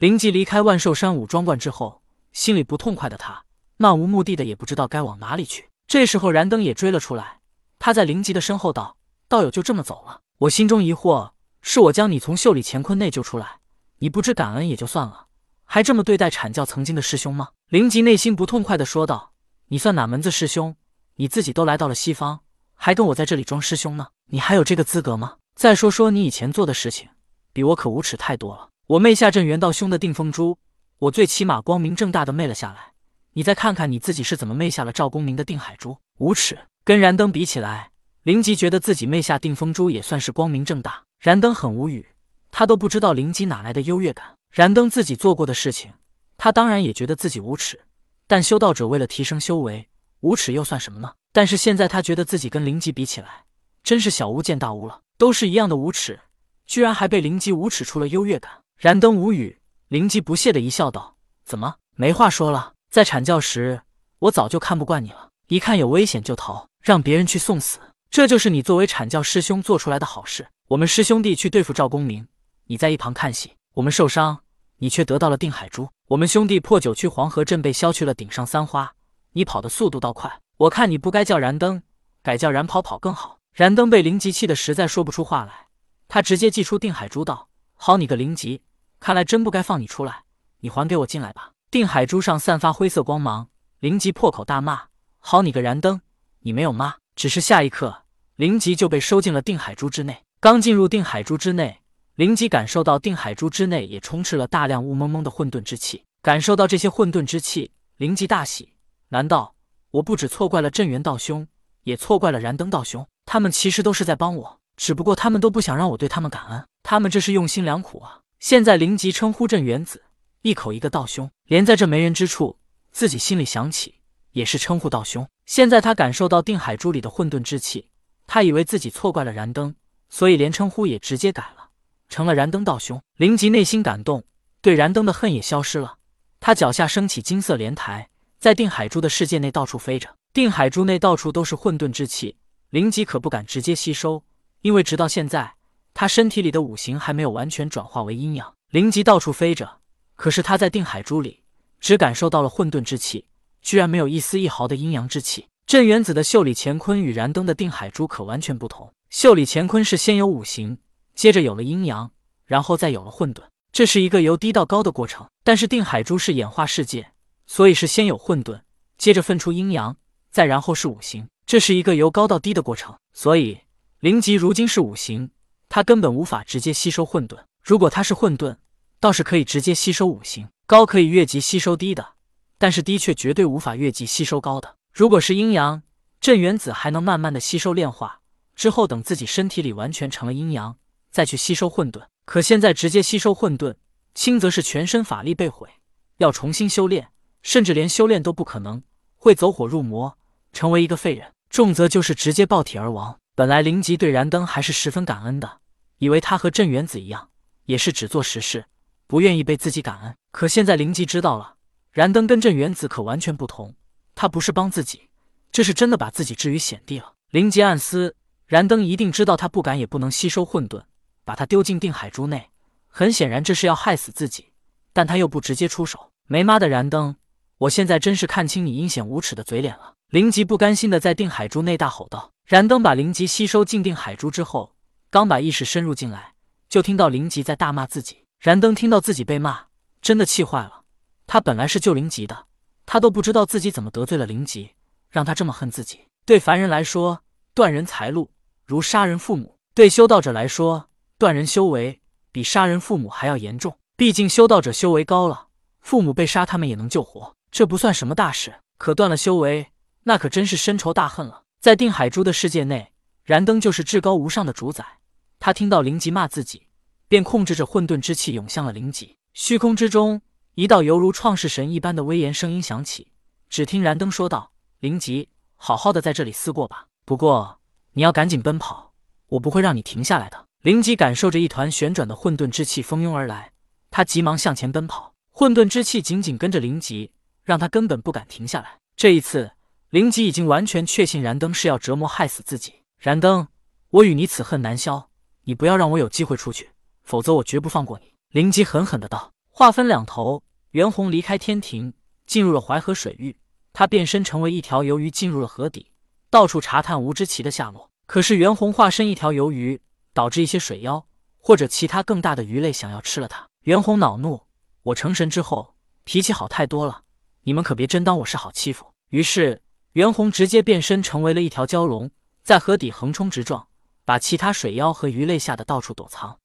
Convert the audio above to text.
灵吉离开万寿山武装观之后，心里不痛快的他，漫无目的的也不知道该往哪里去。这时候，燃灯也追了出来，他在灵吉的身后道：“道友就这么走了？”我心中疑惑：“是我将你从袖里乾坤内救出来，你不知感恩也就算了，还这么对待阐教曾经的师兄吗？”灵吉内心不痛快的说道：“你算哪门子师兄？你自己都来到了西方，还跟我在这里装师兄呢？你还有这个资格吗？再说说你以前做的事情，比我可无耻太多了。”我昧下镇元道兄的定风珠，我最起码光明正大的昧了下来。你再看看你自己是怎么昧下了赵公明的定海珠，无耻！跟燃灯比起来，灵吉觉得自己昧下定风珠也算是光明正大。燃灯很无语，他都不知道灵吉哪来的优越感。燃灯自己做过的事情，他当然也觉得自己无耻。但修道者为了提升修为，无耻又算什么呢？但是现在他觉得自己跟灵吉比起来，真是小巫见大巫了。都是一样的无耻，居然还被灵吉无耻出了优越感。燃灯无语，灵吉不屑的一笑，道：“怎么没话说了？在阐教时，我早就看不惯你了，一看有危险就逃，让别人去送死，这就是你作为阐教师兄做出来的好事。我们师兄弟去对付赵公明，你在一旁看戏；我们受伤，你却得到了定海珠；我们兄弟破九曲黄河阵被削去了顶上三花，你跑的速度倒快。我看你不该叫燃灯，改叫燃跑跑更好。”燃灯被灵吉气的实在说不出话来，他直接祭出定海珠，道：“好你个灵吉！”看来真不该放你出来，你还给我进来吧！定海珠上散发灰色光芒，灵吉破口大骂：“好你个燃灯，你没有妈！”只是下一刻，灵吉就被收进了定海珠之内。刚进入定海珠之内，灵吉感受到定海珠之内也充斥了大量雾蒙蒙的混沌之气。感受到这些混沌之气，灵吉大喜：难道我不止错怪了镇元道兄，也错怪了燃灯道兄？他们其实都是在帮我，只不过他们都不想让我对他们感恩。他们这是用心良苦啊！现在灵吉称呼镇元子，一口一个道兄，连在这没人之处，自己心里想起也是称呼道兄。现在他感受到定海珠里的混沌之气，他以为自己错怪了燃灯，所以连称呼也直接改了，成了燃灯道兄。灵吉内心感动，对燃灯的恨也消失了。他脚下升起金色莲台，在定海珠的世界内到处飞着。定海珠内到处都是混沌之气，灵吉可不敢直接吸收，因为直到现在。他身体里的五行还没有完全转化为阴阳，灵吉到处飞着，可是他在定海珠里只感受到了混沌之气，居然没有一丝一毫的阴阳之气。镇元子的袖里乾坤与燃灯的定海珠可完全不同，袖里乾坤是先有五行，接着有了阴阳，然后再有了混沌，这是一个由低到高的过程。但是定海珠是演化世界，所以是先有混沌，接着分出阴阳，再然后是五行，这是一个由高到低的过程。所以灵吉如今是五行。他根本无法直接吸收混沌。如果他是混沌，倒是可以直接吸收五行。高可以越级吸收低的，但是低却绝对无法越级吸收高的。如果是阴阳，镇元子还能慢慢的吸收炼化，之后等自己身体里完全成了阴阳，再去吸收混沌。可现在直接吸收混沌，轻则是全身法力被毁，要重新修炼，甚至连修炼都不可能，会走火入魔，成为一个废人；重则就是直接爆体而亡。本来灵吉对燃灯还是十分感恩的。以为他和镇元子一样，也是只做实事，不愿意被自己感恩。可现在灵吉知道了，燃灯跟镇元子可完全不同。他不是帮自己，这是真的把自己置于险地了。灵吉暗思，燃灯一定知道他不敢也不能吸收混沌，把他丢进定海珠内。很显然，这是要害死自己。但他又不直接出手。没妈的燃灯，我现在真是看清你阴险无耻的嘴脸了。灵吉不甘心的在定海珠内大吼道。燃灯把灵吉吸收进定海珠之后。刚把意识深入进来，就听到灵吉在大骂自己。燃灯听到自己被骂，真的气坏了。他本来是救灵吉的，他都不知道自己怎么得罪了灵吉，让他这么恨自己。对凡人来说，断人财路如杀人父母；对修道者来说，断人修为比杀人父母还要严重。毕竟修道者修为高了，父母被杀他们也能救活，这不算什么大事。可断了修为，那可真是深仇大恨了。在定海珠的世界内，燃灯就是至高无上的主宰。他听到灵吉骂自己，便控制着混沌之气涌向了灵吉。虚空之中，一道犹如创世神一般的威严声音响起。只听燃灯说道：“灵吉，好好的在这里思过吧。不过你要赶紧奔跑，我不会让你停下来的。”灵吉感受着一团旋转的混沌之气蜂拥而来，他急忙向前奔跑。混沌之气紧紧跟着灵吉，让他根本不敢停下来。这一次，灵吉已经完全确信燃灯是要折磨害死自己。燃灯，我与你此恨难消。你不要让我有机会出去，否则我绝不放过你。”灵吉狠狠的道。话分两头，袁弘离开天庭，进入了淮河水域。他变身成为一条鱿鱼，进入了河底，到处查探吴之奇的下落。可是袁弘化身一条鱿鱼，导致一些水妖或者其他更大的鱼类想要吃了他。袁弘恼怒：我成神之后脾气好太多了，你们可别真当我是好欺负。于是袁弘直接变身成为了一条蛟龙，在河底横冲直撞，把其他水妖和鱼类吓得到处躲藏。